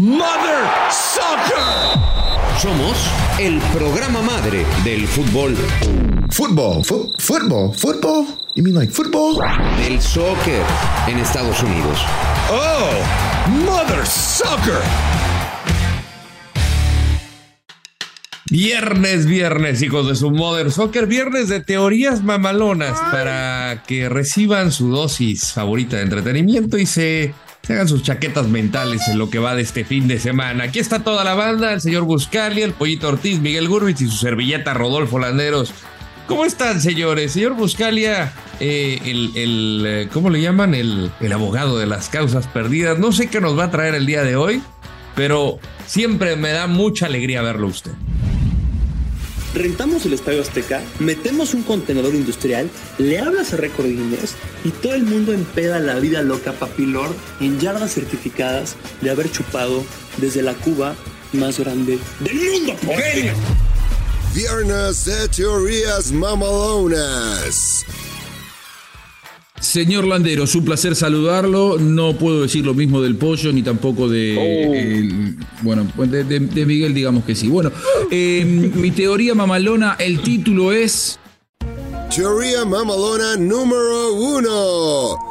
Mother Soccer. Somos el programa madre del fútbol. Fútbol, fútbol, fútbol. You mean like football? Del soccer en Estados Unidos. Oh, Mother Soccer. Viernes, viernes, hijos de su Mother Soccer, viernes de teorías mamalonas para que reciban su dosis favorita de entretenimiento y se, se, hagan sus chaquetas mentales en lo que va de este fin de semana. Aquí está toda la banda, el señor Buscalia, el Pollito Ortiz, Miguel Gurbitz y su servilleta Rodolfo Landeros. ¿Cómo están, señores? Señor Buscalia, eh, el, el, eh, ¿cómo le llaman? El, el abogado de las causas perdidas. No sé qué nos va a traer el día de hoy, pero siempre me da mucha alegría verlo usted. Rentamos el Estadio Azteca, metemos un contenedor industrial, le hablas a Record Guinness y todo el mundo empeda la vida loca papilor en yardas certificadas de haber chupado desde la Cuba más grande del mundo. ¡Genio! Viernes de teorías mamalonas. Señor Landero, es un placer saludarlo. No puedo decir lo mismo del pollo ni tampoco de. Oh. Bueno, de, de, de, Miguel, digamos que sí. Bueno, eh, mi teoría mamalona, el título es. Teoría mamalona número uno.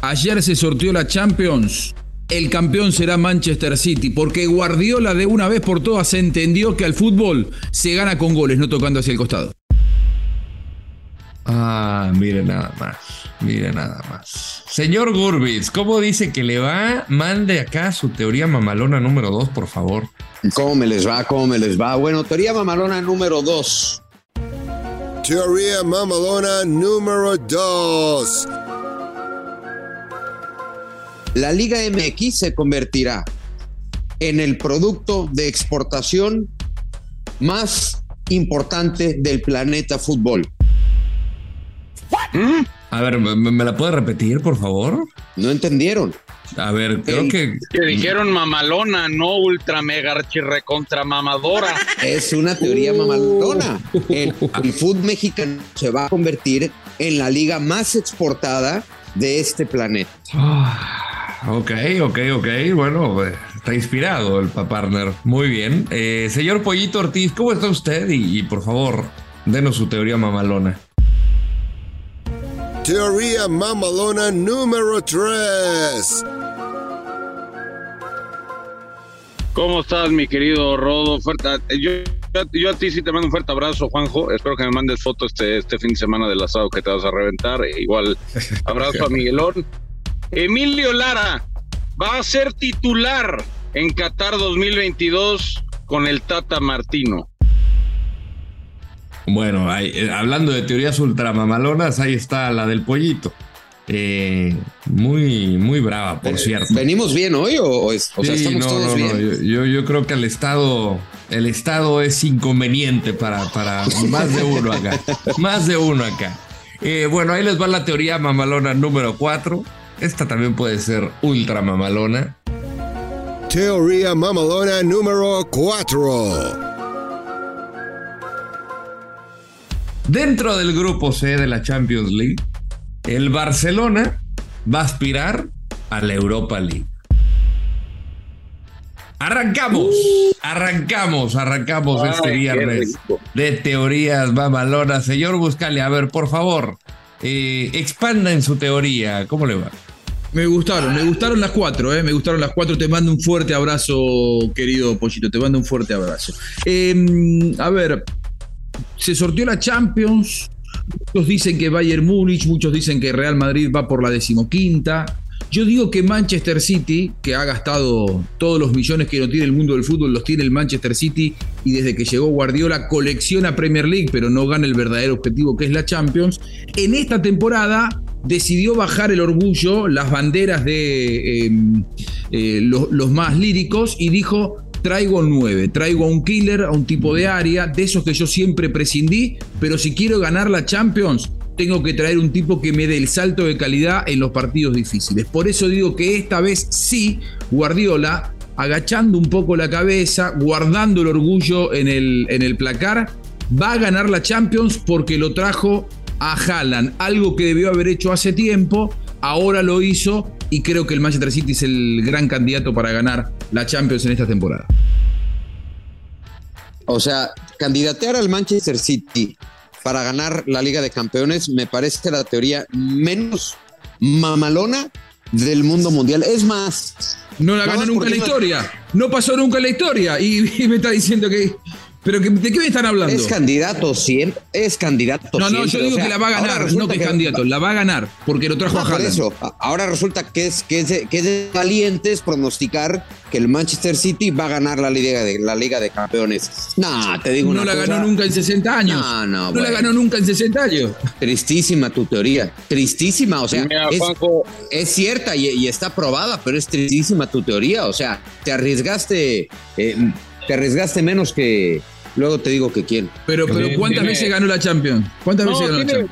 Ayer se sorteó la Champions. El campeón será Manchester City, porque Guardiola de una vez por todas entendió que al fútbol se gana con goles, no tocando hacia el costado. Ah, mire nada más, mire nada más. Señor Gurbitz, ¿cómo dice que le va? Mande acá su teoría mamalona número dos, por favor. ¿Cómo me les va? ¿Cómo me les va? Bueno, teoría mamalona número dos. Teoría mamalona número dos. La Liga MX se convertirá en el producto de exportación más importante del planeta fútbol. ¿Mm? A ver, ¿me, la puede repetir, por favor? No entendieron. A ver, creo el, que. Que dijeron mamalona, no ultra mega archirrecontra mamadora. Es una teoría mamalona. El, el fútbol mexicano se va a convertir en la liga más exportada de este planeta. Ok, ok, ok. Bueno, está inspirado el partner. Muy bien. Eh, señor Pollito Ortiz, ¿cómo está usted? Y, y por favor, denos su teoría mamalona. Teoría mamalona número 3. ¿Cómo estás, mi querido Rodo? Fuerte, yo, yo, a ti sí te mando un fuerte abrazo, Juanjo. Espero que me mandes foto este, este fin de semana del asado que te vas a reventar. E igual, abrazo a Miguelón. Emilio Lara va a ser titular en Qatar 2022 con el Tata Martino. Bueno, hay, eh, hablando de teorías ultramamalonas, ahí está la del pollito. Eh, muy, muy brava, por Eh, cierto. ¿Venimos bien hoy o, o es- o sea, Sí, estamos no, todos no, bien? no, Yo, yo, yo creo que el Estado, el Estado es inconveniente para, para más de uno acá. más de uno acá. Eh, bueno, ahí les va la teoría mamalona número 4. Esta también puede ser ultra mamalona. Teoría mamalona número 4. Dentro del grupo C de la Champions League, el Barcelona va a aspirar a la Europa League. Arrancamos, arrancamos, arrancamos Ay, este viernes de teorías mamalonas. Señor Buscali, a ver, por favor, eh, expanda en su teoría. ¿Cómo le va? Me gustaron, me gustaron las cuatro, eh, me gustaron las cuatro. Te mando un fuerte abrazo, querido Pollito, te mando un fuerte abrazo. Eh, a ver, se sorteó la Champions. Muchos dicen que Bayern Múnich, muchos dicen que Real Madrid va por la decimoquinta. Yo digo que Manchester City, que ha gastado todos los millones que no tiene el mundo del fútbol, los tiene el Manchester City y desde que llegó Guardiola colecciona Premier League, pero no gana el verdadero objetivo que es la Champions. En esta temporada decidió bajar el orgullo, las banderas de eh, eh, los más líricos y dijo, traigo nueve, traigo a un killer, a un tipo de área, de esos que yo siempre prescindí, pero si quiero ganar la Champions, tengo que traer un tipo que me dé el salto de calidad en los partidos difíciles. Por eso digo que esta vez sí, Guardiola, agachando un poco la cabeza, guardando el orgullo en el, en el placar, va a ganar la Champions porque lo trajo a Haaland, algo que debió haber hecho hace tiempo, ahora lo hizo y creo que el Manchester City es el gran candidato para ganar la Champions en esta temporada. O sea, candidatear al Manchester City para ganar la Liga de Campeones me parece la teoría menos mamalona del mundo mundial. Es más, no la ganó nunca en la historia. No pasó nunca en la historia. Y, y me está diciendo que ¿Pero de qué me están hablando? Es candidato siempre. Es candidato No, no, siempre. yo digo o sea, que la va a ganar, no que es candidato. La va a ganar, porque lo trajo No, a por Haaland. eso. Ahora resulta que es, que, es de, que es de valientes pronosticar que el Manchester City va a ganar la Liga de, la Liga de Campeones. No, te digo No una la cosa. ganó nunca en 60 años. No, no, No la ganó nunca en 60 años. Tristísima tu teoría. Tristísima. O sea, Mira, es, es cierta y, y está probada, pero es tristísima tu teoría. O sea, te arriesgaste, eh, te arriesgaste menos que. Luego te digo que quién. Pero, pero Tiene- ¿cuántas tiene- veces ganó la Champions? ¿Cuántas No, veces ganó la Champions?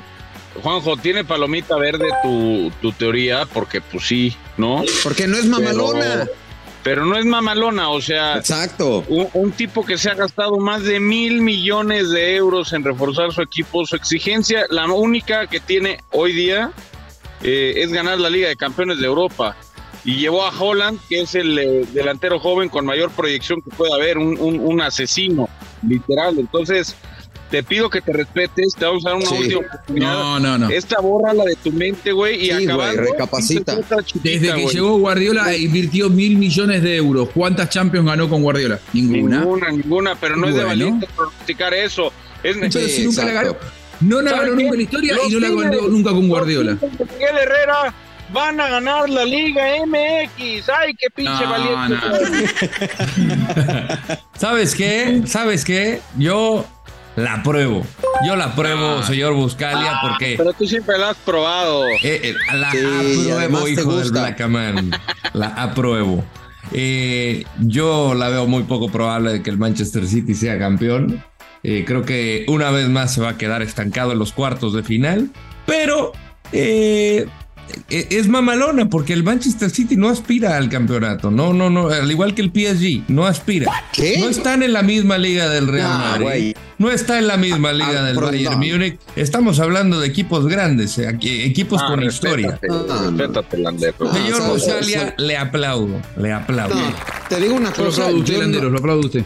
Juanjo, tiene palomita verde tu, tu teoría, porque pues sí, ¿no? Porque no es mamalona. Pero, pero no es mamalona, o sea, Exacto. un, un tipo que se ha gastado más de mil millones de euros en reforzar su equipo, su exigencia, la única que tiene hoy día eh, es ganar la Liga de Campeones de Europa. Y llevó a Holland, que es el eh, delantero joven con mayor proyección que pueda haber, un, un- un asesino, literal. Entonces, te pido que te respetes, te vamos a dar una Sí. última oportunidad. No, no, no. Esta borra la de tu mente, güey, y Sí, acabando, recapacita. pinche otra chiquita, Desde que güey. llegó Guardiola e invirtió mil millones de euros. ¿Cuántas Champions ganó con Guardiola? Ninguna. Ninguna, ninguna, pero no es de Bueno. valiente pronosticar eso. Es Pero Sí, si nunca la ganó. No la ¿Sabe ganó nunca en la historia y Los no la ganó nunca con Guardiola. Miguel Herrera van a ganar la Liga MX. Ay, qué pinche No, valiente. ¿Sabes qué? ¿Sabes qué? Yo la apruebo. Yo la apruebo, señor Buscalia, porque Pero tú siempre la has probado. eh, eh, la Sí, apruebo, hijo del gusta. Blackaman. La apruebo. Eh, yo la veo muy poco probable de que el Manchester City sea campeón. Eh, creo que una vez más se va a quedar estancado en los cuartos de final. Pero eh, es mamalona porque el Manchester City no aspira al campeonato. No, no, no. Al igual que el PSG, no aspira. ¿Qué? No están en la misma liga del Real No, Madrid. No está en la misma liga ah, del Bayern no. Múnich. Estamos hablando de equipos grandes, eh, equipos Ah, con historia. respétate, respétate. No, Señor. Buscalia, le aplaudo, le aplaudo. No, te digo una Lo cosa. aplaudo usted, yo no- Landeros, lo aplaudo usted.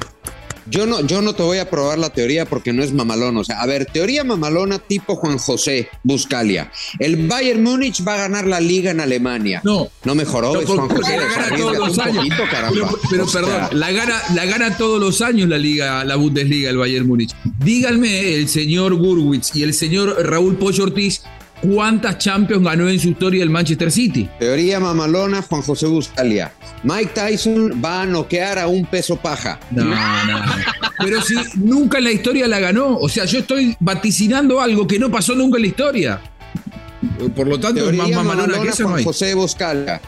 Yo no, yo no te voy a probar la teoría porque no es mamalón. O sea, a ver, teoría mamalona tipo Juan José Buscalia. El Bayern Múnich va a ganar la liga en Alemania. No. No mejoró, No, es Juan José. la gana todos los años. poquito. Pero, perdón, la gana, la gana todos los años la liga, la Bundesliga, el Bayern Múnich. Díganme, el señor Gurwitz y el señor Raúl Pollo Ortiz, ¿cuántas Champions ganó en su historia el Manchester City? Teoría mamalona, Juan José Buscalia. Mike Tyson va a noquear a un peso paja. No, no. Pero si nunca en la historia la ganó. O sea, yo estoy vaticinando algo que no pasó nunca en la historia. Por lo tanto, es Teoría más mamalona que esa Juan. José Buscalia.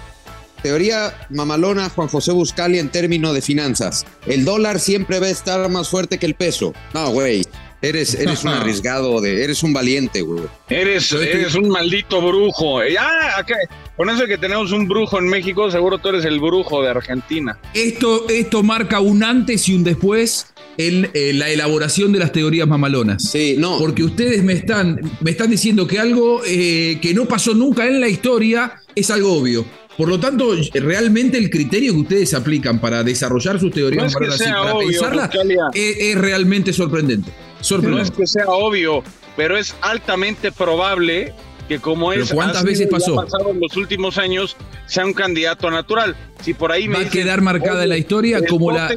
Teoría mamalona, Juan José Buscalia en términos de finanzas. El dólar siempre va a estar más fuerte que el peso. No, güey. Eres, eres un arriesgado, de, eres un valiente, güey. Eres, eres un maldito brujo. Ya, acá, con eso que tenemos un brujo en México, seguro tú eres el brujo de Argentina. Esto, esto marca un antes y un después en eh, la elaboración de las teorías mamalonas. Sí, no. Porque ustedes me están, me están diciendo que algo eh, que no pasó nunca en la historia es algo obvio. Por lo tanto, realmente el criterio que ustedes aplican para desarrollar sus teorías No es que sea para obvio, pensarlas Buscalia. es, es realmente sorprendente. No es que sea obvio, pero es altamente probable que como ¿Pero es cuántas veces pasó? pasado en los últimos años sea un candidato natural. Si por ahí me Va a quedar marcada la historia como la,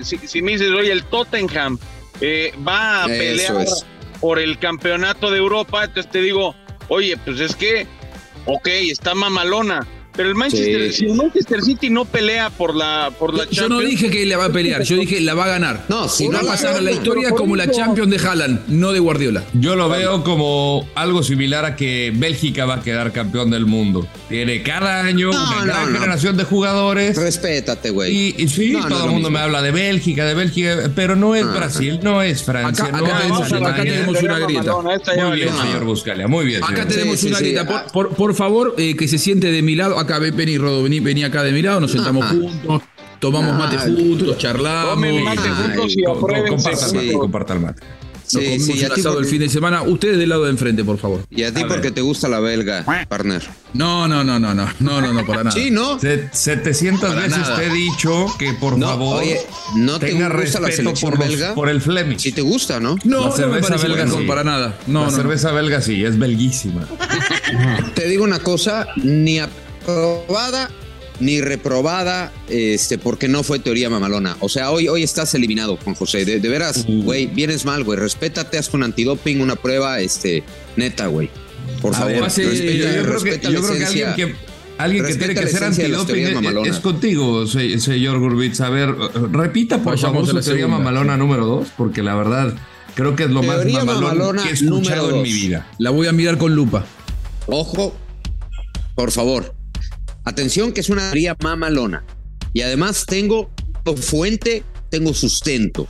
si, si me dices, oye, el Tottenham eh, va a Eso pelear es. por el campeonato de Europa, entonces te digo, oye, pues es que, ok, está mamalona. Pero el Manchester, Sí. si el Manchester City no pelea por la, por la Yo no Champions, dije que la va a pelear, yo dije la va a ganar. No, si Y va no a la pasar a la historia como la Champions de Haaland, no de Guardiola. Yo lo veo como algo similar a que Bélgica va a quedar campeón del mundo. Tiene cada año No, una no, gran no. generación de jugadores. Respétate, güey. Y, y sí, No, no todo el mundo mismo. me habla de Bélgica, de Bélgica, pero no es Ah. Brasil, no es Francia, Acá- no acá es tenemos- acá tenemos una grieta. Muy bien, señor Buscalia, muy bien. Acá señor. tenemos Sí, una grieta. Por, por- por favor, eh, que se siente de mi lado. Acá, ven- vení, Rodo, vení, vení acá de mi lado, nos sentamos juntos, tomamos mate juntos, charlamos. Tomen mate juntos y Co- co- apruébense. Comparta el mate, Sí. comparta el mate. Nos Sí, comimos sí, y a ti asado el fin de semana. Ustedes del lado de enfrente, por favor. Y a ti A porque ver. te gusta la belga, partner. No, no, no, no, no, no, no, no, para nada. Sí, ¿no? Se- 700 Para veces nada. te he dicho que por No, favor oye, ¿no te tenga gusta la respeto selección por, los- belga? por el Flemish. Si te gusta, ¿no? No, La no me cerveza parece belga sí. para nada. No, la no. cerveza belga sí, es belguísima. Te digo una cosa, ni aprobada ni reprobada, este, porque no fue teoría mamalona. O sea, hoy, hoy estás eliminado, Juan José. De, de veras, Uh. güey, vienes mal, güey. Respétate, haz un antidoping, una prueba, este, neta, güey. Por A favor, ver, respeta, yo creo que, respeta yo la creo que alguien que alguien que Respeta tiene que ser antidoping es, es contigo, se- señor Gurbitz. A ver, repita por favor a su la teoría segunda. mamalona número dos, porque la verdad creo que es lo más mamalón mamalona que he escuchado número en mi vida. La voy a mirar con lupa. Ojo, por favor. Atención, que es una teoría mamalona. Y además tengo fuente, tengo sustento.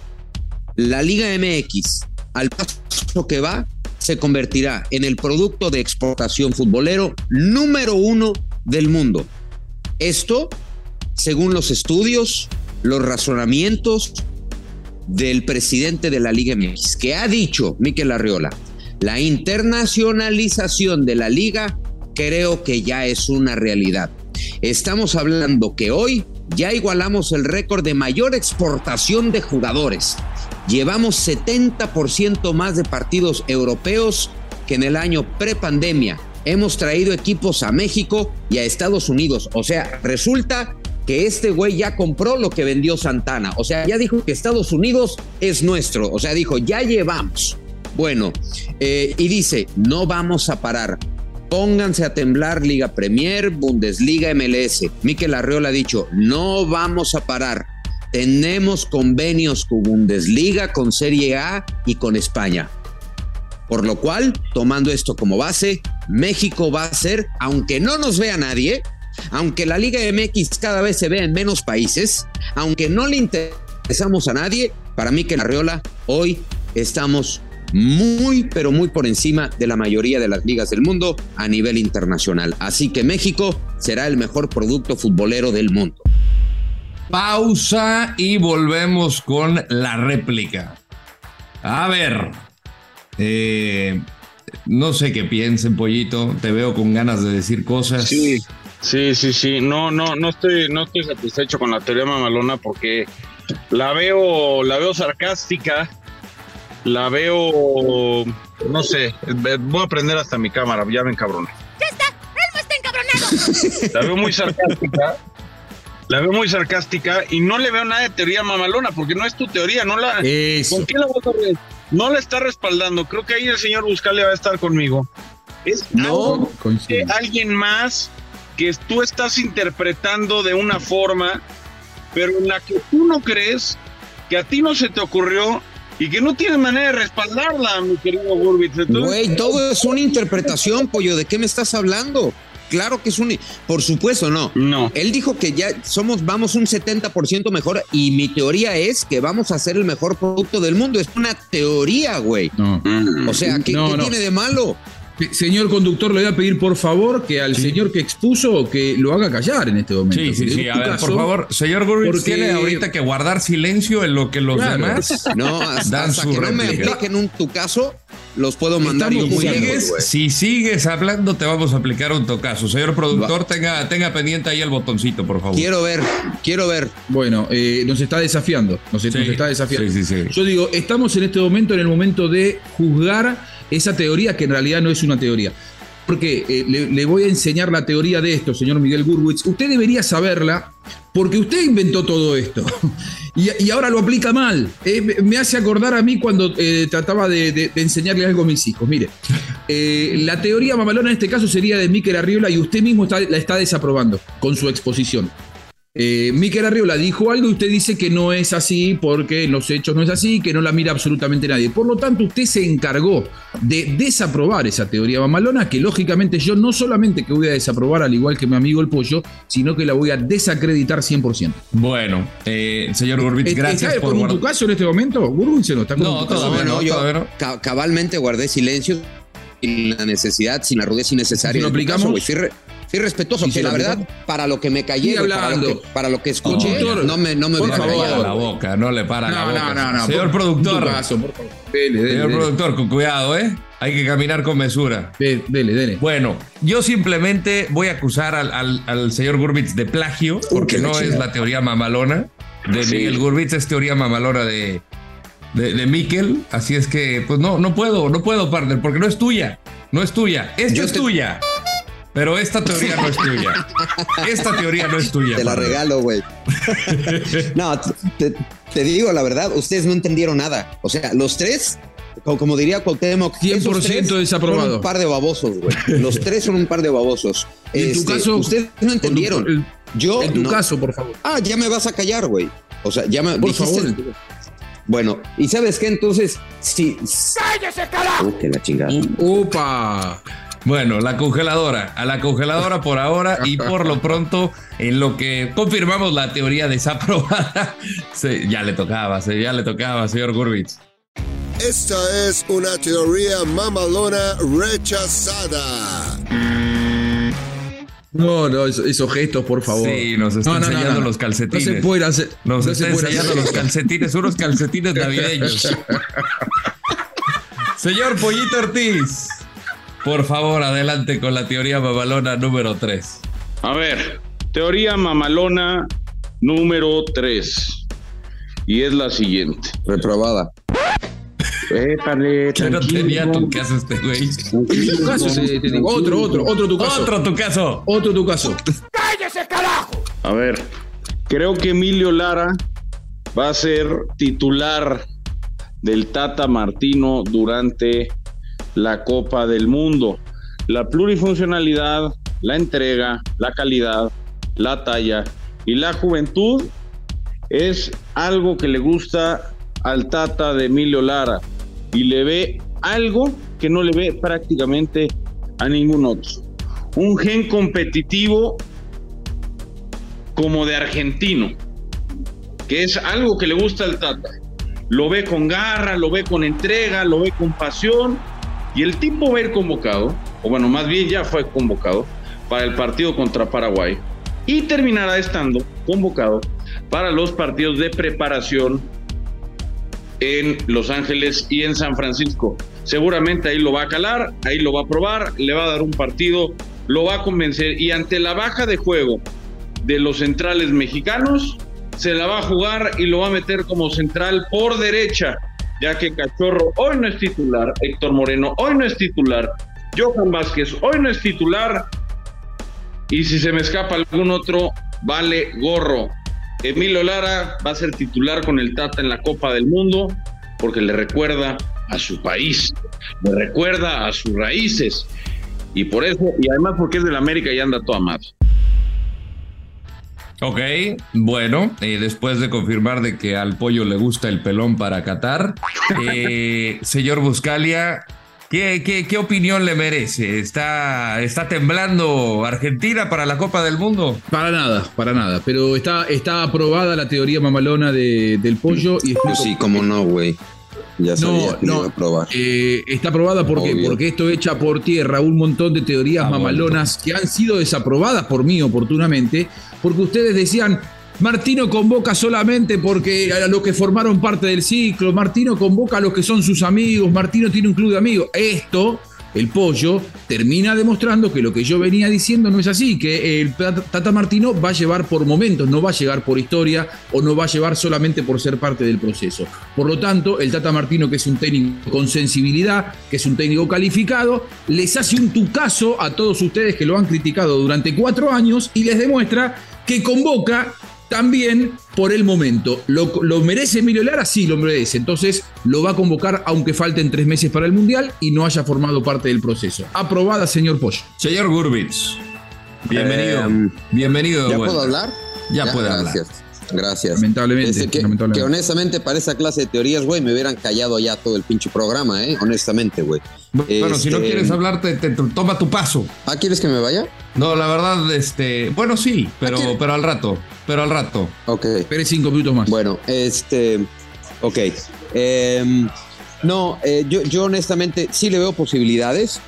La Liga MX, al paso que va, se convertirá en el producto de exportación futbolero número uno del mundo. Esto, según los estudios, los razonamientos del presidente de la Liga MX, que ha dicho Miquel Arriola, la internacionalización de la liga creo que ya es una realidad. Estamos hablando que hoy ya igualamos el récord de mayor exportación de jugadores. Llevamos 70% más de partidos europeos que en el año prepandemia. Hemos traído equipos a México y a Estados Unidos. O sea, resulta que este güey ya compró lo que vendió Santana. O sea, ya dijo que Estados Unidos es nuestro. O sea, dijo, ya llevamos. Bueno, eh, y dice, no vamos a parar. Pónganse a temblar Liga Premier, Bundesliga, MLS. Miquel Arreola ha dicho, no vamos a parar. Tenemos convenios con Bundesliga, con Serie A y con España. Por lo cual, tomando esto como base, México va a ser, aunque no nos vea nadie, aunque la Liga MX cada vez se vea en menos países, aunque no le interesamos a nadie, para Miquel Arreola, hoy estamos muy, pero muy por encima de la mayoría de las ligas del mundo a nivel internacional. Así que México será el mejor producto futbolero del mundo. Pausa y volvemos con la réplica. A ver, eh, no sé qué piensen, pollito. Te veo con ganas de decir cosas. Sí, sí, sí, sí. No, no, no estoy, no estoy satisfecho con la teoría mamalona porque la veo, la veo sarcástica, la veo, no sé, voy a prender hasta mi cámara, ya ven cabrón. ¡Ya está! ¡Elmo está encabronado! La veo muy sarcástica. La veo muy sarcástica y no le veo nada de teoría mamalona porque no es tu teoría, no la. Eso. ¿Con qué la vas a re- No la está respaldando. Creo que ahí el señor Buscale va a estar conmigo. Es algo Coincido. de alguien más que tú estás interpretando de una forma, pero en la que tú no crees, que a ti no se te ocurrió y que no tienes manera de respaldarla, mi querido Burbitz. Entonces, Güey, todo es una interpretación, pollo. ¿De qué me estás hablando? Claro que es un. Por supuesto, no. no. Él dijo que ya somos, vamos un 70% mejor y mi teoría es que vamos a ser el mejor producto del mundo. Es una teoría, güey. No. O sea, ¿qué, No, qué no. tiene de malo? Señor conductor, le voy a pedir por favor que al señor que expuso que lo haga callar en este momento. Sí, sí, sí. En A ver, caso, por favor, señor Gurbitz, porque- tiene ahorita que guardar silencio en lo que los Claro. demás. No, hasta, Dan hasta su que no me réplica. apliquen un tu caso, los puedo mandar yo Si sigues, si sigues hablando, te vamos a aplicar un tocazo. Señor productor, tenga, tenga pendiente ahí el botoncito, por favor. Quiero ver, quiero ver. Bueno, eh, nos está desafiando. Nos, Sí, nos está desafiando. sí, sí, sí. Yo digo, estamos en este momento en el momento de juzgar esa teoría que en realidad no es una teoría. Porque eh, le, voy a enseñar la teoría de esto, señor Miguel Gurwitz. Usted debería saberla porque usted inventó todo esto. Y, ahora lo aplica mal. Eh, me- hace acordar a mí cuando eh, trataba de, enseñarle algo a mis hijos. Mire, la teoría mamalona en este caso sería de Miquel Arriola y usted mismo la está desaprobando con su exposición. Eh, Miquel Arriola dijo algo y usted dice que no es así porque en los hechos no es así, que no la mira absolutamente nadie. Por lo tanto, usted se encargó de desaprobar esa teoría mamalona, que lógicamente yo no solamente que voy a desaprobar al igual que mi amigo el pollo, sino que la voy a desacreditar 100%. Bueno, eh, señor Gurbitz, ¿Está gracias por con tu caso en este momento? Gurwitz no está con No, todavía no, yo todavía no. ca- cabalmente guardé silencio sin la necesidad, sin la rudeza innecesaria. ¿Si lo aplicamos? caso, Sí, respetuoso, ¿Y que la la verdad, para lo que me callé, para, lo que, para lo que escuché, no me, no me por hubiera favor. callado. la boca, no le para la No, boca. no, no, no. Señor por- productor, por favor. Dele, dele, señor dele. productor, con cuidado, ¿eh? Hay que caminar con mesura. Dele, dele, dele. Bueno, yo simplemente voy a acusar al, al- al señor Gurbitz de plagio, porque que la no es la teoría mamalona de Sí. Miguel Gurbitz, es teoría mamalona de, de, de Miquel. Así es que, pues no, no puedo, no puedo, partner, porque no es tuya. No es tuya. Esta Yo es te- tuya. Pero esta teoría no es tuya. Esta teoría no es tuya. Te la regalo, güey. no, te, te digo la verdad, ustedes no entendieron nada. O sea, los tres, como, como diría Cuauhtémoc, 100% esos tres desaprobado. Son un par de babosos, güey. Los tres son un par de babosos. En tu Este, caso, ustedes no entendieron. conductor, Yo En tu no. caso, por favor. Ah, ya me vas a callar, güey. O sea, ya me Por dijiste- favor. Bueno, y sabes qué, entonces, sí. ¡Cállese, carajo! Uh, que la chingada. Opa. Bueno, la congeladora, a la congeladora por ahora y por lo pronto, en lo que confirmamos la teoría desaprobada, se- ya le tocaba, se- ya le tocaba, señor Gurbitz. Esta es una teoría mamalona rechazada. No, no, esos, esos gestos, por favor. Sí, nos está No, no, enseñando no. los calcetines. No se puede hacer. Nos no está enseñando hacer. los calcetines, unos calcetines navideños. Señor Pollito Ortiz, por favor, adelante con la teoría babalona número 3. A ver, teoría mamalona número 3. Y es la siguiente. Reprobada. Épale, Ya no tenía tu caso este güey. Tu caso, sí, te digo. Otro, otro, otro tu caso. Otro tu caso. Otro tu caso. ¡Cállese, carajo! A ver, creo que Emilio Lara va a ser titular del Tata Martino durante la Copa del Mundo. La plurifuncionalidad, la entrega, la calidad, la talla y la juventud es algo que le gusta al Tata de Emilio Lara y le ve algo que no le ve prácticamente a ningún otro. Un gen competitivo como de argentino, que es algo que le gusta al Tata. Lo ve con garra, lo ve con entrega, lo ve con pasión, y el tipo va a ir convocado, o bueno, más bien ya fue convocado para el partido contra Paraguay, y terminará estando convocado para los partidos de preparación en Los Ángeles y en San Francisco. Seguramente ahí lo va a calar, ahí lo va a probar, le va a dar un partido, lo va a convencer, y ante la baja de juego de los centrales mexicanos, se la va a jugar y lo va a meter como central por derecha, ya que Cachorro hoy no es titular, Héctor Moreno hoy no es titular, Johan Vázquez hoy no es titular, y si se me escapa algún otro, vale gorro. Emilio Lara va a ser titular con el Tata en la Copa del Mundo porque le recuerda a su país, le recuerda a sus raíces, y por eso, y además porque es del América y anda todo amado. Ok, bueno, eh, después de confirmar de que al pollo le gusta el pelón para Qatar, eh, señor Buscalia, ¿qué, qué, qué opinión le merece? ¿Está, ¿Está temblando Argentina para la Copa del Mundo? Para nada, para nada. Pero está, está aprobada la teoría mamalona de- del pollo y explico Pues sí, cómo no, güey. Ya sabía No, que no. iba a probar. Eh, está aprobada porque, porque esto echa por tierra un montón de teorías Ah, mamalonas que han sido desaprobadas por mí oportunamente, porque ustedes decían, Martino convoca solamente porque a los que formaron parte del ciclo, Martino convoca a los que son sus amigos, Martino tiene un club de amigos. Esto, el pollo, termina demostrando que lo que yo venía diciendo no es así, que el Tata Martino va a llevar por momentos, no va a llegar por historia o no va a llevar solamente por ser parte del proceso. Por lo tanto, el Tata Martino, que es un técnico con sensibilidad, que es un técnico calificado, les hace un tucazo a todos ustedes que lo han criticado durante cuatro años y les demuestra que convoca también por el momento. ¿Lo, lo merece Emilio Lara? Sí, lo merece. Entonces lo va a convocar aunque falten tres meses para el Mundial y no haya formado parte del proceso. Aprobada, señor Pollo. Señor Gurbitz, bienvenido. Em, bienvenido. ¿Ya puedo hablar? Ya puede hablar. gracias. Gracias. Lamentablemente, Este, que, lamentablemente. que honestamente para esa clase de teorías, güey, me hubieran callado ya todo el pinche programa, ¿eh? Honestamente, güey. Bueno, si no Este, quieres hablar, te, te- toma tu paso. ¿Ah, quieres que me vaya? No, la verdad, este, bueno, sí, pero, pero al rato, pero al rato. Ok. Espere cinco minutos más. Bueno, este. Ok. Em, no, eh, yo, yo honestamente sí le veo posibilidades.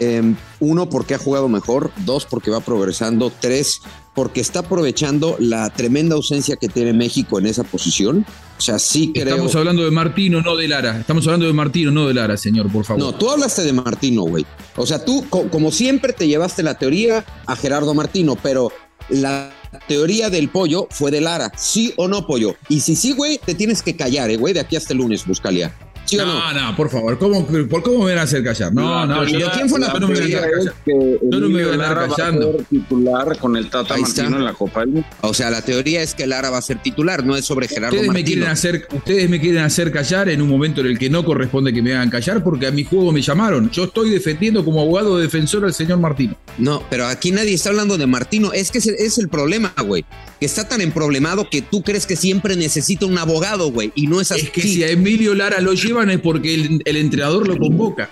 Eh, uno, porque ha jugado mejor. Dos, porque va progresando. Tres, porque está aprovechando la tremenda ausencia que tiene México en esa posición. O sea, sí creo. Estamos hablando de Martino, no de Lara. Estamos hablando de Martino, no de Lara, señor, por favor. No, tú hablaste de Martino, güey. O sea, tú, co- como siempre, te llevaste la teoría a Gerardo Martino, pero la teoría del pollo fue de Lara. ¿Sí o no, pollo? Y si sí, güey, te tienes que callar, eh, güey, de aquí hasta el lunes, Buscalia. ¿Sí no? No, no, por favor. ¿Cómo, por cómo me van a hacer callar? No, no, ¿y de quién fue la yo no me voy a teoría? dejar callar. que Yo no me voy a Lara va a callando. ser titular con el Tata Ahí está. Martino en la Copa del Mundo. O sea, la teoría es que Lara va a ser titular, no es sobre Gerardo Ustedes me, Martino. quieren hacer, ustedes me quieren hacer callar en un momento en el que no corresponde que me hagan callar porque a mi juego me llamaron. Yo estoy defendiendo como abogado defensor al señor Martino. No, pero aquí nadie está hablando de Martino. Es que ese es el problema, güey. Que está tan emproblemado que tú crees que siempre necesita un abogado, güey. Y no es así. Es que si a Emilio Lara lo llevan es porque el, el entrenador lo convoca.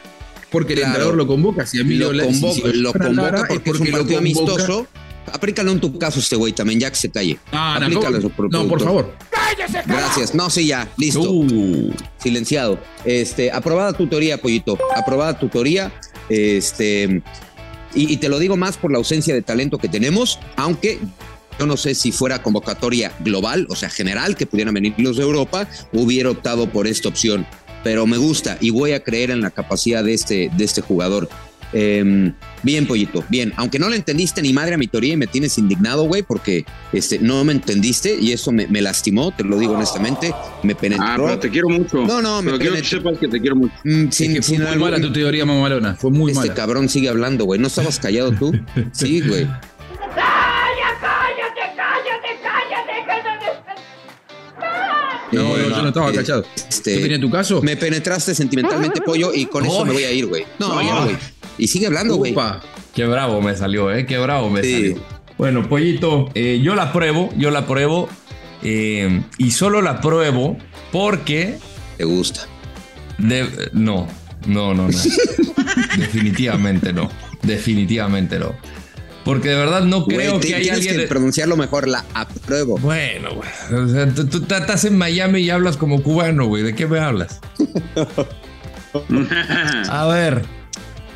Porque el Claro. entrenador lo convoca. Si a Emilio lo si- convoca, si lo convoca Lara porque, es un lo partido amistoso. Aplícalo en tu caso este güey también, ya que se calle. Ah, no, Aplícalo, eso por no, por favor. ¡Cállese! Gracias. No, sí, ya. Listo. Uh, Silenciado. Este, aprobada tu teoría, Pollito. Aprobada tu teoría. Este, y, y te lo digo más por la ausencia de talento que tenemos, aunque yo no sé si fuera convocatoria global, o sea, general, que pudieran venir los de Europa, hubiera optado por esta opción. Pero me gusta y voy a creer en la capacidad de este, de este jugador. Em, bien, Pollito, bien. Aunque no le entendiste ni madre a mi teoría y me tienes indignado, güey, porque este, no me entendiste y eso me, me lastimó, te lo digo honestamente, me penetró. Ah, pero te quiero mucho. No, no, me pero quiero que sepas que te quiero mucho. Mm, sin- que fue sin muy algún- mala tu teoría mamalona. Fue muy este mala. cabrón sigue hablando, güey. ¿No estabas callado tú? Sí, güey. No, no, yo no estaba eh, callado. este, ¿Tú tenías tu caso? Me penetraste sentimentalmente, pollo, y con eso me voy a ir, güey. No, ya, güey. Y sigue hablando, güey. Qué bravo me salió, ¿eh? Qué bravo me Sí. salió. Bueno, Pollito, eh, yo la pruebo, yo la pruebo. eh, y solo la pruebo porque. Te gusta. de- no, no, no, no. Definitivamente no. Definitivamente no. Porque de verdad no creo que haya alguien. que pronunciarlo mejor, la apruebo. Bueno, güey. O sea, tú, tú estás en Miami y hablas como cubano, güey. ¿De qué me hablas? A ver.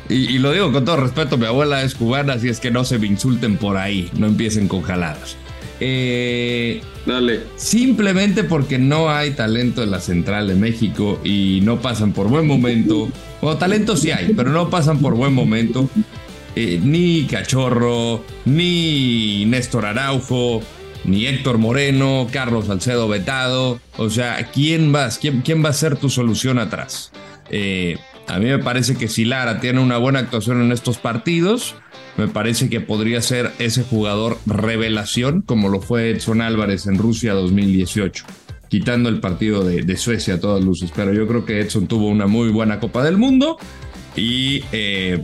Y, y lo digo con todo respeto, mi abuela es cubana, así es que no se me insulten por ahí, no empiecen con jaladas. Eh, Dale. simplemente porque no hay talento en la central de México y no pasan por buen momento. Bueno, talento sí hay, pero no pasan por buen momento. Eh, ni Cachorro, ni Néstor Araujo, ni Héctor Moreno, Carlos Salcedo Vetado. O sea, ¿quién vas? ¿Quién, quién va a ser tu solución atrás? Eh, a mí me parece que si Lara tiene una buena actuación en estos partidos, me parece que podría ser ese jugador revelación, como lo fue Edson Álvarez en Rusia 2018, quitando el partido de, de Suecia a todas luces. Pero yo creo que Edson tuvo una muy buena Copa del Mundo y eh,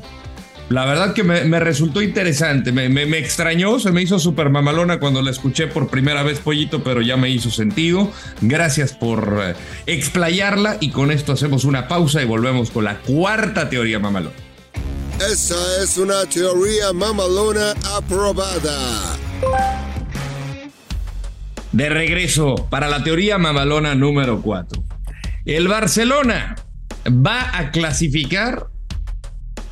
la verdad que me, me resultó interesante, me, me- me extrañó, se me hizo súper mamalona cuando la escuché por primera vez, Pollito, pero ya me hizo sentido. Gracias por eh, explayarla y con esto hacemos una pausa y volvemos con la cuarta teoría mamalona. Esa es una teoría mamalona aprobada. De regreso para la teoría mamalona número 4. El Barcelona va a clasificar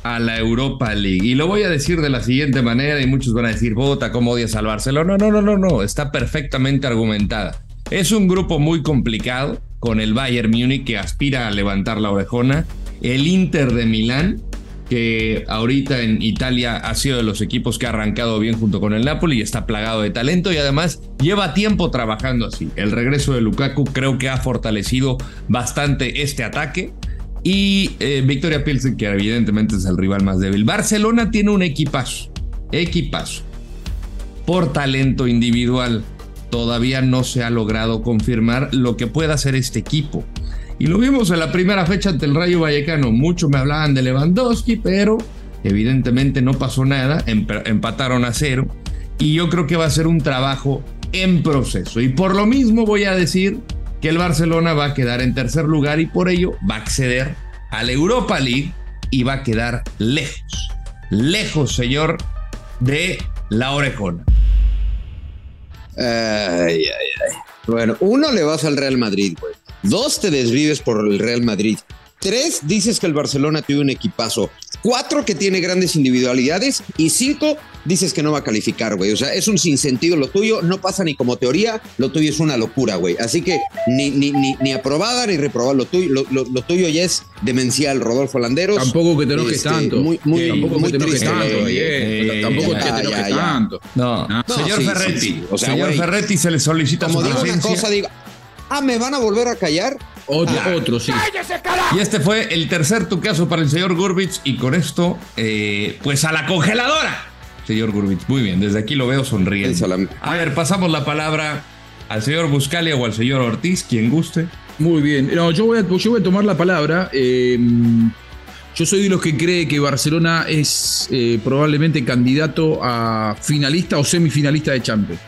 a la Europa League. Y lo voy a decir de la siguiente manera y muchos van a decir, bota, ¿cómo odias al Barcelona? No, no, no, no, está perfectamente argumentada. Es un grupo muy complicado con el Bayern Múnich que aspira a levantar la orejona, el Inter de Milán que ahorita en Italia ha sido de los equipos que ha arrancado bien junto con el Napoli y está plagado de talento y además lleva tiempo trabajando así. El regreso de Lukaku creo que ha fortalecido bastante este ataque y eh, Victoria Pilsen que evidentemente es el rival más débil. Barcelona tiene un equipazo, equipazo. Por talento individual todavía no se ha logrado confirmar lo que pueda hacer este equipo. Y lo vimos en la primera fecha ante el Rayo Vallecano. Muchos me hablaban de Lewandowski, pero evidentemente no pasó nada. Emp- empataron a cero. Y yo creo que va a ser un trabajo en proceso. Y por lo mismo voy a decir que el Barcelona va a quedar en tercer lugar y por ello va a acceder a la Europa League y va a quedar lejos. Lejos, señor, de la orejona. Ay, ay, ay. Bueno, uno le vas al Real Madrid, güey. Dos te desvives por el Real Madrid. Tres, dices que el Barcelona tiene un equipazo. Cuatro, que tiene grandes individualidades. Y cinco, dices que no va a calificar, güey. O sea, es un sinsentido lo tuyo. No pasa ni como teoría. Lo tuyo es una locura, güey. Así que ni, ni, ni, ni aprobada ni reprobada. Lo tuyo, lo, lo- lo tuyo ya es demencial, Rodolfo Landeros. Tampoco que te enojes Este, tanto. Muy, muy, tampoco muy que te enojes triste, tanto. güey. Eh, tampoco ya, que te enojes ya. tanto. No, No, señor sí, Ferretti. sí, sí. O sea, señor Ferretti se le solicita Como su digo una cosa, digo, ah, ¿me van a volver a callar? Otro, otro, sí. ¡Cállese, carajo! Y este fue el tercer tucazo para el señor Gurbich. Y con esto, eh, pues a la congeladora. Señor Gurbich, muy bien. Desde aquí lo veo sonriendo. A ver, pasamos la palabra al señor Buscalia o al señor Ortiz, quien guste. Muy bien. No, yo voy a, yo voy a tomar la palabra. Eh, yo soy de los que cree que Barcelona es eh, probablemente candidato a finalista o semifinalista de Champions.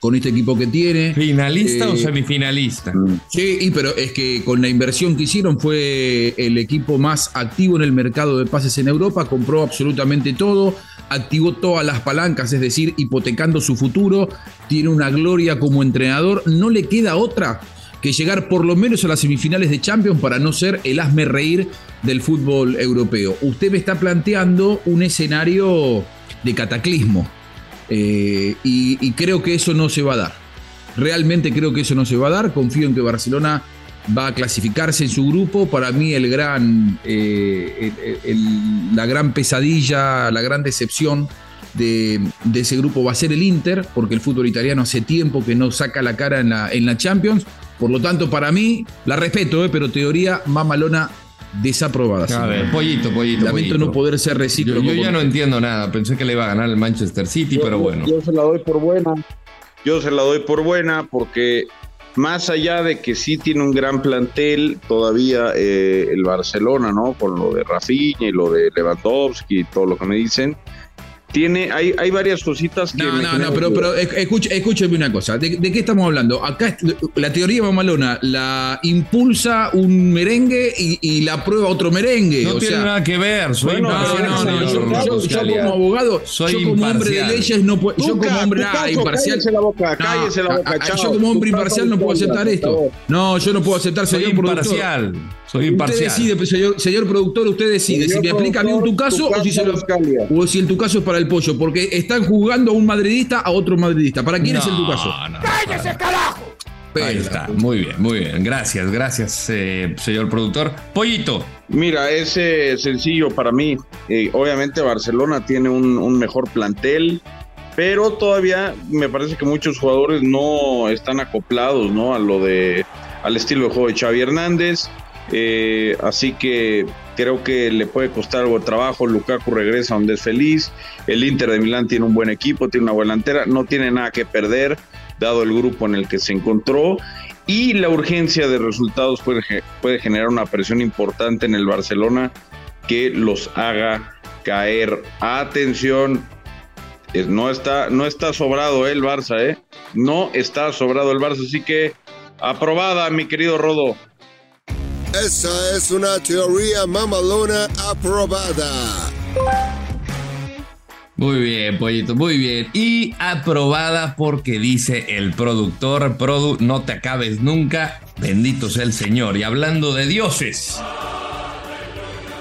Con este equipo que tiene. ¿Finalista o Eh, semifinalista? Sí, y pero es que con la inversión que hicieron fue el equipo más activo en el mercado de pases en Europa, compró absolutamente todo, activó todas las palancas, es decir, hipotecando su futuro, tiene una gloria como entrenador, no le queda otra que llegar por lo menos a las semifinales de Champions para no ser el hazme reír del fútbol europeo. Usted me está planteando un escenario de cataclismo eh, y- creo que eso no se va a dar. Realmente creo que eso no se va a dar. Confío en que Barcelona va a clasificarse en su grupo. Para mí el gran, eh, la gran pesadilla, la gran decepción de, de ese grupo va a ser el Inter, porque el fútbol italiano hace tiempo que no saca la cara en la, en la Champions. Por lo tanto, para mí, la respeto, eh, pero teoría mamalona desaprobada. A ver, pollito, pollito. Lamento pollito. no poder ser Yo, recíproco. yo ya no entiendo nada. Pensé que le iba a ganar el Manchester City, pero bueno. Yo se la doy por buena. Yo se la doy por buena porque más allá de que sí tiene un gran plantel, todavía eh, el Barcelona, ¿no? Con lo de Rafinha y lo de Lewandowski y todo lo que me dicen, tiene, hay, hay varias cositas que... No, me no, no, pero, pero esc- escuche- escúcheme una cosa. ¿De, de qué estamos hablando? Acá la teoría mamalona la impulsa un merengue y, y la prueba otro merengue. No o tiene sea, nada que ver. Soy Bueno, no, imparcial, no, no, yo, como abogado, Soy yo como hombre de imparcial. leyes no puedo, yo como hombre ah, imparcial. cállese la boca, No, cállese la boca, a- a- chao. yo como hombre imparcial no puedo aceptar esto. No, yo no puedo aceptar, Soy productor. Imparcial. Soy Usted imparcial. decide, pues, señor, señor productor, usted decide si me aplica bien tu productor, caso o si, se lo, o si el tu caso es para el pollo, porque están jugando a un madridista a otro madridista. ¿Para quién es el tu caso? No, no. ¡Cállese, carajo! Ahí está. Muy bien, muy bien. Gracias, gracias, eh, señor productor. Pollito. Mira, es eh, sencillo para mí. Eh, obviamente Barcelona tiene un, un mejor plantel, pero todavía me parece que muchos jugadores no están acoplados, ¿no? A lo de al estilo de juego de Xavi Hernández. Eh, así que creo que le puede costar algo de trabajo. Lukaku regresa donde es feliz. El Inter de Milán tiene un buen equipo, tiene una buena delantera, no tiene nada que perder, dado el grupo en el que se encontró. Y la urgencia de resultados puede, puede generar una presión importante en el Barcelona que los haga caer. Atención, no está, no está sobrado el Barça, ¿eh? No está sobrado el Barça, así que aprobada, mi querido Rodo. Esa es una teoría mamalona aprobada. Muy bien, pollito, muy bien. Y aprobada porque dice el productor, Produ, no te acabes nunca, bendito sea el Señor. Y hablando de dioses,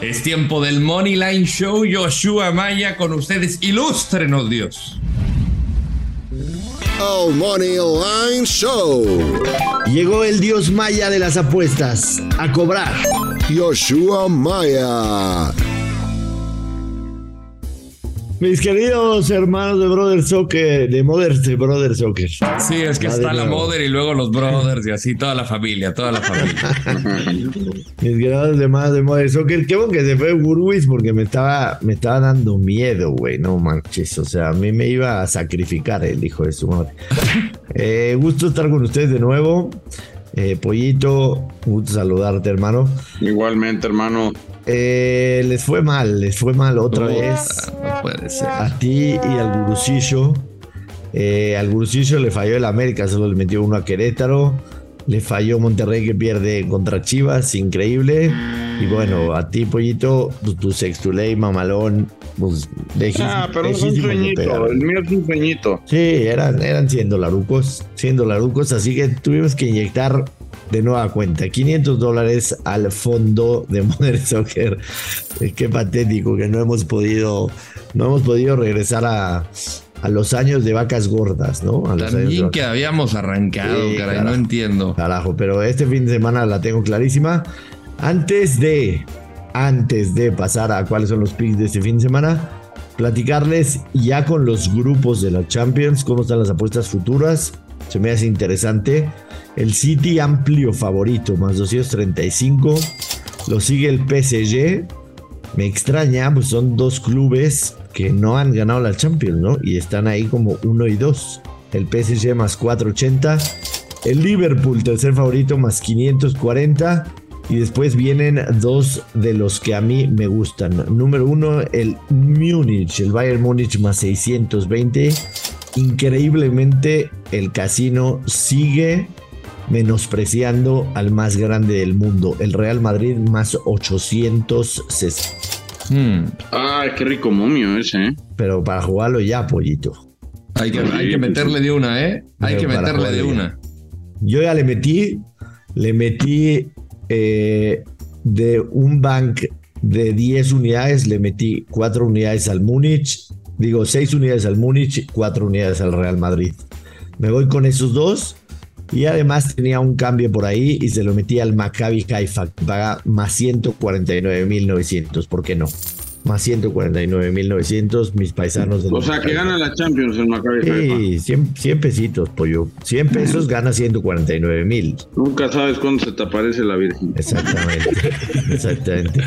es tiempo del Money Line Show, Joshua Maya con ustedes, ilústrenos Dios. El Money Line Show. Llegó el dios maya de las apuestas a cobrar. Yoshua Maya. Mis queridos hermanos de Brother Soccer, de Mother de Brother Soccer. Sí, es que está la mother y luego los brothers y así, toda la familia, toda la familia. Mis queridos hermanos de Mother Soccer. Qué bueno que se fue Burwis porque me estaba, me estaba dando miedo, güey. No manches. O sea, a mí me iba a sacrificar el hijo de su madre. Eh, gusto estar con ustedes de nuevo. Eh, Pollito, gusto saludarte, hermano. Igualmente, hermano. Eh, les fue mal, les fue mal otra vez. No puede ser. A ti y al Gurusillo. Eh, al Gurusillo le falló el América, solo le metió uno a Querétaro. Le falló Monterrey que pierde contra Chivas, increíble. Y bueno, a ti, Pollito, tu, tu sextuley, mamalón, pues lejí- Ah, pero es un sueñito, el mío es un sueñito. Sí, eran, eran 100 dolarucos, 100 dolarucos, así que tuvimos que inyectar de nueva cuenta. 500 dólares al fondo de Modern Soccer. Eh, Qué patético que no hemos podido, no hemos podido regresar a, a los años de vacas gordas, ¿no? A los También que habíamos arrancado, Sí, caray, carajo. no entiendo. Carajo, pero este fin de semana la tengo clarísima. Antes de, antes de pasar a cuáles son los picks de este fin de semana, platicarles ya con los grupos de la Champions, cómo están las apuestas futuras. Se me hace interesante. El City amplio favorito, más 235. Lo sigue el PSG. Me extraña, pues son dos clubes que no han ganado la Champions, ¿no? Y están ahí como uno y dos. El PSG más 480. El Liverpool, tercer favorito, más 540. Y después vienen dos de los que a mí me gustan. Número uno, el Múnich, el Bayern Múnich más 620. Increíblemente, el casino sigue menospreciando al más grande del mundo, el Real Madrid más 860. Hmm. Ay, qué rico momio ese, ¿eh? Pero para jugarlo ya, pollito. Hay que, hay que meterle de una, ¿eh? Hay Pero que meterle de una. Yo ya le metí, le metí eh, de un bank de 10 unidades, le metí 4 unidades al Múnich, digo 6 unidades al Múnich, 4 unidades al Real Madrid. Me voy con esos dos y además tenía un cambio por ahí y se lo metí al Maccabi Haifa, que paga más 149.900, ¿por qué no? Más 149.900, mis paisanos del O sea, que gana la Champions el Maccabi Haifa. Sí, 100, 100 pesitos, pollo. 100 pesos gana 149 mil. Nunca sabes cuándo se te aparece la Virgen. Exactamente. Exactamente.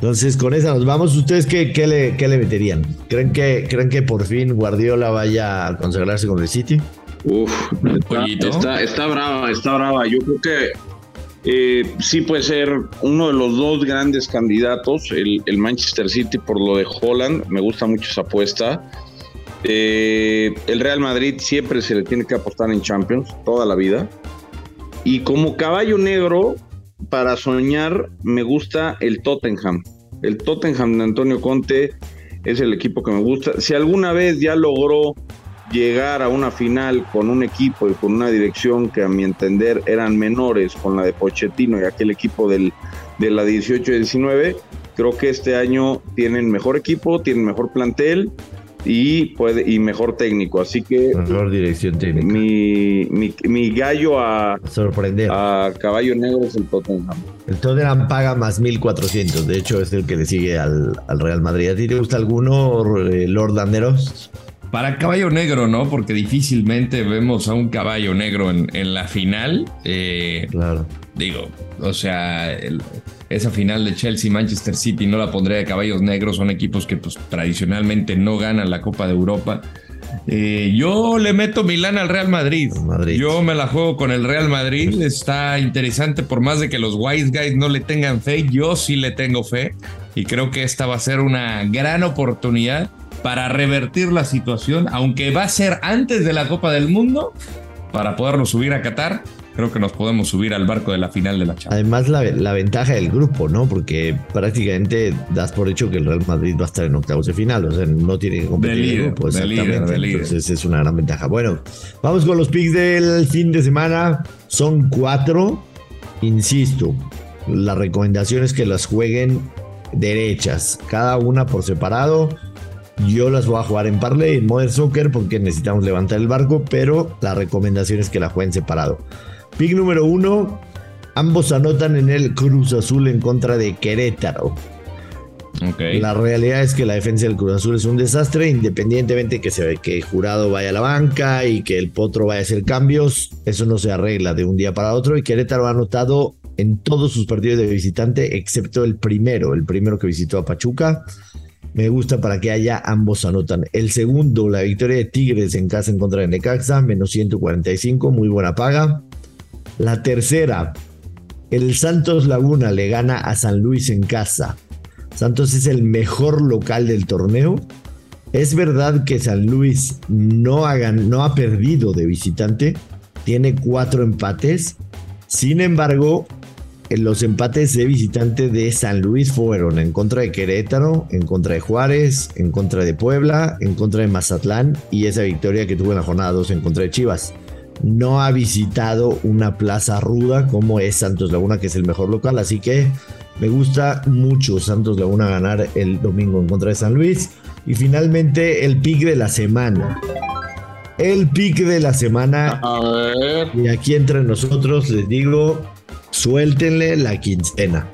Entonces, con esa nos vamos. ¿Ustedes qué, qué le, qué le meterían? ¿Creen que, ¿Creen que por fin Guardiola vaya a consagrarse con el City? Uf, está, está, está brava, está brava. Yo creo que eh, sí puede ser uno de los dos grandes candidatos, el, el Manchester City por lo de Holland. Me gusta mucho esa apuesta. Eh, el Real Madrid siempre se le tiene que apostar en Champions, toda la vida. Y como caballo negro, para soñar, me gusta el Tottenham. El Tottenham de Antonio Conte es el equipo que me gusta. Si alguna vez ya logró llegar a una final con un equipo y con una dirección que a mi entender eran menores con la de Pochettino y aquel equipo del, de la 18-19, creo que este año tienen mejor equipo, tienen mejor plantel y, puede, y mejor técnico. Así que Mejor dirección técnica. mi, mi, mi gallo a, Sorprender. a caballo negro es el Tottenham. El Tottenham paga más 1400. De hecho, es el que le sigue al, al Real Madrid. ¿A ti te gusta alguno, eh, Lord Anderos? Para caballo negro, ¿no? Porque difícilmente vemos a un caballo negro en, en la final. Eh, Claro. digo, o sea, el- esa final de Chelsea-Manchester City no la pondré de caballos negros. Son equipos que pues tradicionalmente no ganan la Copa de Europa. Eh, yo le meto Milán al Real Madrid. Madrid. Yo me la juego con el Real Madrid. Está interesante por más de que los Wise Guys no le tengan fe. Yo sí le tengo fe. Y creo que esta va a ser una gran oportunidad para revertir la situación. Aunque va a ser antes de la Copa del Mundo. Para podernos subir a Qatar. Creo que nos podemos subir al barco de la final de la Champions. Además, la, la ventaja del grupo, ¿no? Porque prácticamente das por hecho que el Real Madrid va a estar en octavos de final. O sea, no tiene que competir De en el líder, grupo. de líder, Exactamente. de líder. Entonces, es una gran ventaja. Bueno, vamos con los picks del fin de semana. Son cuatro. Insisto, la recomendación es que las jueguen derechas, cada una por separado. Yo las voy a jugar en Parley, en Modern Soccer, porque necesitamos levantar el barco, pero la recomendación es que la jueguen separado. Pick número uno, ambos anotan en el Cruz Azul en contra de Querétaro. La realidad es que la defensa del Cruz Azul es un desastre, independientemente que se ve que Jurado vaya a la banca y que el Potro vaya a hacer cambios, eso no se arregla de un día para otro y Querétaro ha anotado en todos sus partidos de visitante, excepto el primero, el primero que visitó a Pachuca. Me gusta para que haya ambos anotan. El segundo, la victoria de Tigres en casa en contra de Necaxa, menos 145, muy buena paga. La tercera, el Santos Laguna le gana a San Luis en casa. Santos es el mejor local del torneo. Es verdad que San Luis no ha, no ha perdido de visitante, tiene cuatro empates. Sin embargo, los empates de visitante de San Luis fueron en contra de Querétaro, en contra de Juárez, en contra de Puebla, en contra de Mazatlán y esa victoria que tuvo en la jornada 2 en contra de Chivas. no ha visitado una plaza ruda como es Santos Laguna, que es el mejor local. Así que me gusta mucho Santos Laguna ganar el domingo en contra de San Luis. Y finalmente el pick de la semana. El pick de la semana. A ver. Y aquí entre nosotros les digo, suéltenle la quincena.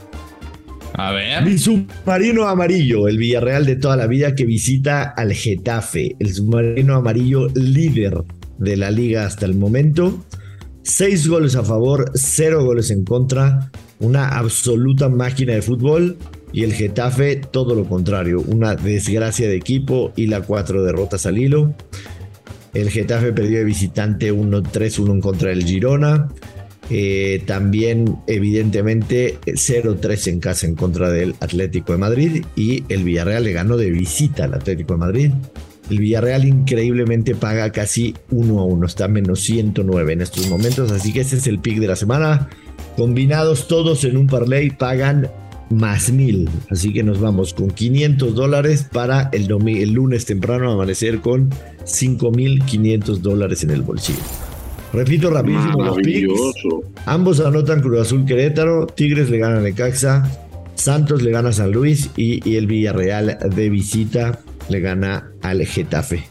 A ver. Mi submarino amarillo, el Villarreal de toda la vida que visita al Getafe, el submarino amarillo líder de la liga hasta el momento. Seis goles a favor, cero goles en contra, una absoluta máquina de fútbol. Y el Getafe, todo lo contrario, una desgracia de equipo y la cuatro derrotas al hilo. El Getafe perdió de visitante 1-3-1 en contra del Girona. Eh, también, evidentemente, 0-3 en casa en contra del Atlético de Madrid. Y el Villarreal le ganó de visita al Atlético de Madrid. El Villarreal increíblemente paga casi 1 a 1, está menos 109 en estos momentos. Así que ese es el pick de la semana. Combinados todos en un parlay pagan más mil. Así que nos vamos con 500 dólares para el, el lunes temprano amanecer con 5.500 dólares en el bolsillo. Repito rapidísimo los picks. Ambos anotan Cruz Azul Querétaro, Tigres le gana a Necaxa, Santos le gana a San Luis y, y el Villarreal de visita le gana al Getafe.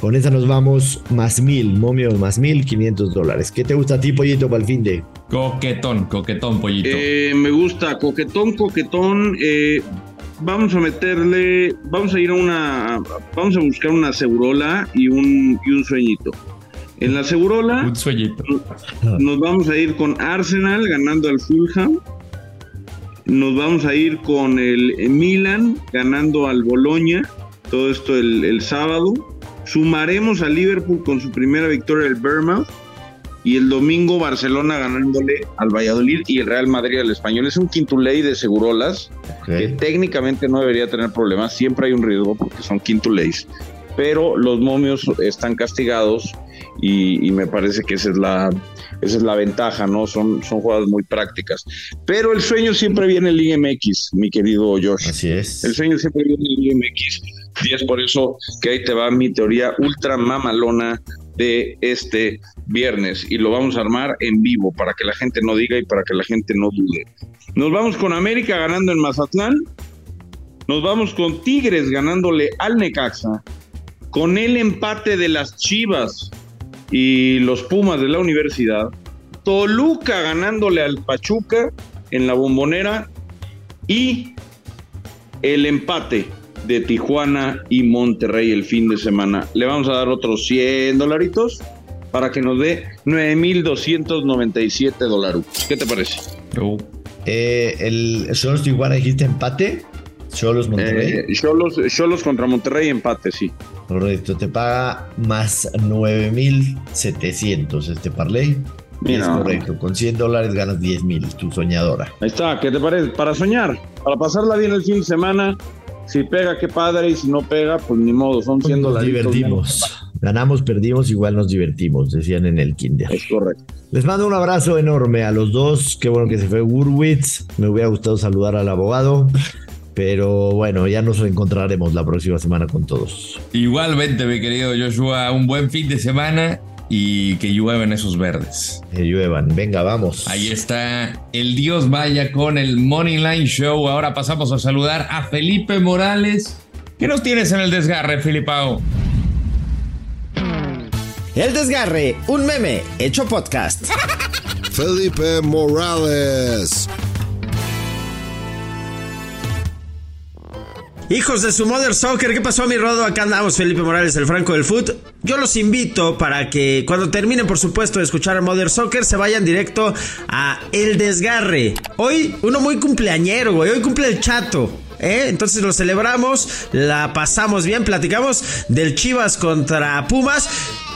Con esa nos vamos más mil, momio más mil, 500 dólares. ¿Qué te gusta a ti, pollito, para el fin de? Coquetón, coquetón, pollito. Eh, me gusta, coquetón, coquetón. eh, vamos a meterle, vamos a ir a una, vamos a buscar una segurola y un, y un sueñito. En la segurola Un sueñito. nos vamos a ir con Arsenal ganando al Fulham. Nos vamos a ir con el Milan ganando al Boloña. Todo esto el, el sábado. Sumaremos a Liverpool con su primera victoria el Bournemouth. Y el domingo Barcelona ganándole al Valladolid y el Real Madrid al Español. Es un quintuley de segurolas que técnicamente no debería tener problemas. Siempre hay un riesgo porque son quintuleys. Pero los momios están castigados y, y me parece que esa es la, esa es la ventaja, ¿no? Son, son jugadas muy prácticas. Pero el sueño siempre viene en Liga MX, mi querido Josh. Así es. El sueño siempre viene en Liga MX. Y es por eso que ahí te va mi teoría ultra mamalona de este viernes. Y lo vamos a armar en vivo para que la gente no diga y para que la gente no dude. Nos vamos con América ganando en Mazatlán. Nos vamos con Tigres ganándole al Necaxa. Con el empate de las Chivas y los Pumas de la universidad. Toluca ganándole al Pachuca en la bombonera. Y el empate de Tijuana y Monterrey el fin de semana. Le vamos a dar otros 100 dolaritos para que nos dé 9.297 dólares. ¿Qué te parece? Uh, Eh, el Tijuana dijiste empate. Cholos Monterrey. Eh, Cholos, Cholos contra Monterrey, empate, sí. Correcto, te paga más 9700 este parlay. Mira. Es correcto, con 100 dólares ganas 10 mil, tu soñadora. Ahí está, ¿qué te parece? Para soñar, para pasarla bien el fin de semana. Si pega, qué padre, y si no pega, pues ni modo, son 100 Nos dólares. divertimos. Ganamos, perdimos, igual nos divertimos, decían en el Kinder. Es correcto. Les mando un abrazo enorme a los dos. Qué bueno que se fue Gurwitz. Me hubiera gustado saludar al abogado. Pero bueno, ya nos reencontraremos la próxima semana con todos. Igualmente, mi querido Joshua, un buen fin de semana y que llueven esos verdes. Que lluevan. Venga, vamos. Ahí está el Dios Vaya con el Money Line Show. Ahora pasamos a saludar a Felipe Morales. ¿Qué nos tienes en el desgarre, Filipao? El desgarre, un meme hecho podcast. Felipe Morales. Hijos de su Mother Soccer, ¿qué pasó mi rodo? Acá andamos, Felipe Morales, el Franco del Foot. Yo los invito para que cuando terminen, por supuesto, de escuchar Mother Soccer, se vayan directo a El Desgarre. Hoy, uno muy cumpleañero, güey. Hoy cumple el chato. ¿eh? Entonces lo celebramos, la pasamos bien, platicamos del Chivas contra Pumas.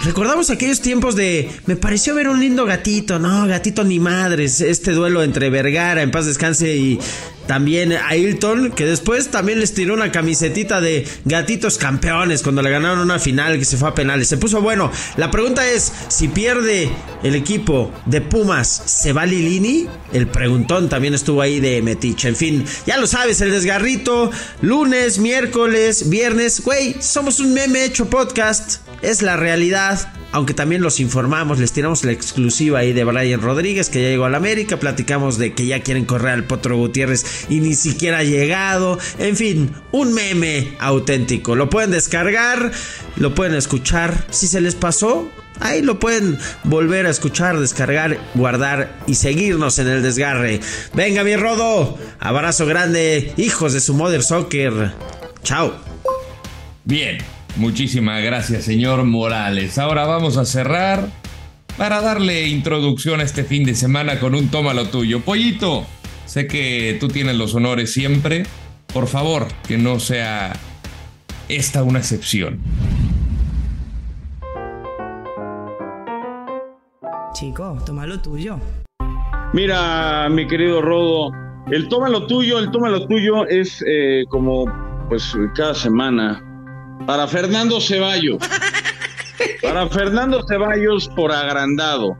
Recordamos aquellos tiempos de. Me pareció ver un lindo gatito, no, gatito ni madres. Este duelo entre Vergara, en paz descanse, y también Ailton, que después también les tiró una camisetita de gatitos campeones cuando le ganaron una final que se fue a penales. Se puso bueno. La pregunta es: si pierde el equipo de Pumas, ¿se va Lilini? El preguntón también estuvo ahí de Metiche. En fin, ya lo sabes, el desgarrito. Lunes, miércoles, viernes. Güey, somos un meme hecho podcast. Es la realidad. aunque también los informamos, les tiramos la exclusiva ahí de Brian Rodríguez que ya llegó a la América, platicamos de que ya quieren correr al Potro Gutiérrez y ni siquiera ha llegado, en fin, un meme auténtico. Lo pueden descargar, lo pueden escuchar, si se les pasó, Ahí lo pueden volver a escuchar, descargar, guardar y seguirnos en el desgarre. Venga, mi rodo. Abrazo grande, hijos de su Mother Soccer. Chao. Bien, muchísimas gracias, señor Morales. Ahora vamos a cerrar para darle introducción a este fin de semana con un tómalo tuyo. Pollito, sé que tú tienes los honores siempre. Por favor, que no sea esta una excepción. Chico, toma lo tuyo. Mira, mi querido Rodo, el toma lo tuyo, el toma lo tuyo es eh, como, pues, cada semana. Para Fernando Ceballos. Para Fernando Ceballos por agrandado.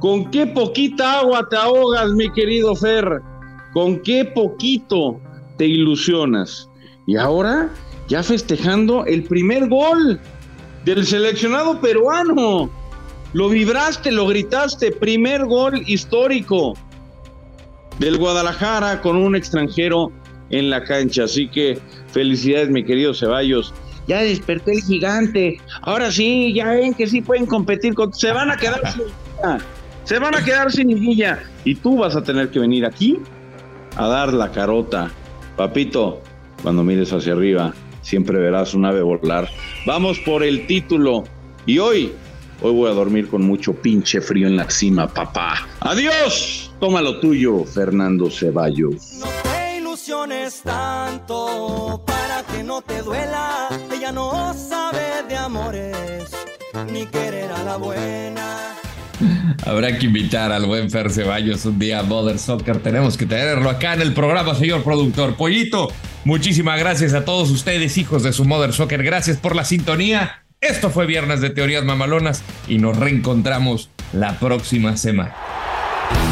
¿Con qué poquita agua te ahogas, mi querido Fer? ¿Con qué poquito te ilusionas? Y ahora, ya festejando el primer gol del seleccionado peruano. Lo vibraste, lo gritaste. Primer gol histórico del Guadalajara con un extranjero en la cancha. Así que felicidades, mi querido Ceballos. Ya despertó el gigante. Ahora sí, ya ven que sí pueden competir con. Se van a quedar sin liguilla. Se van a quedar sin liguilla. Y tú vas a tener que venir aquí a dar la carota. Papito, cuando mires hacia arriba, siempre verás un ave volar. Vamos por el título. Y hoy Hoy voy a dormir con mucho pinche frío en la cima, papá. ¡Adiós! Toma lo tuyo, Fernando Ceballos. Tanto para que no te duela. Ella no sabe de amores ni querer a la buena. Habrá que invitar al buen Fer Ceballos un día a Mother Soccer. Tenemos que tenerlo acá en el programa, señor productor. Pollito, muchísimas gracias a todos ustedes, hijos de su Mother Soccer. Gracias por la sintonía. Esto fue Viernes de Teorías Mamalonas y nos reencontramos la próxima semana.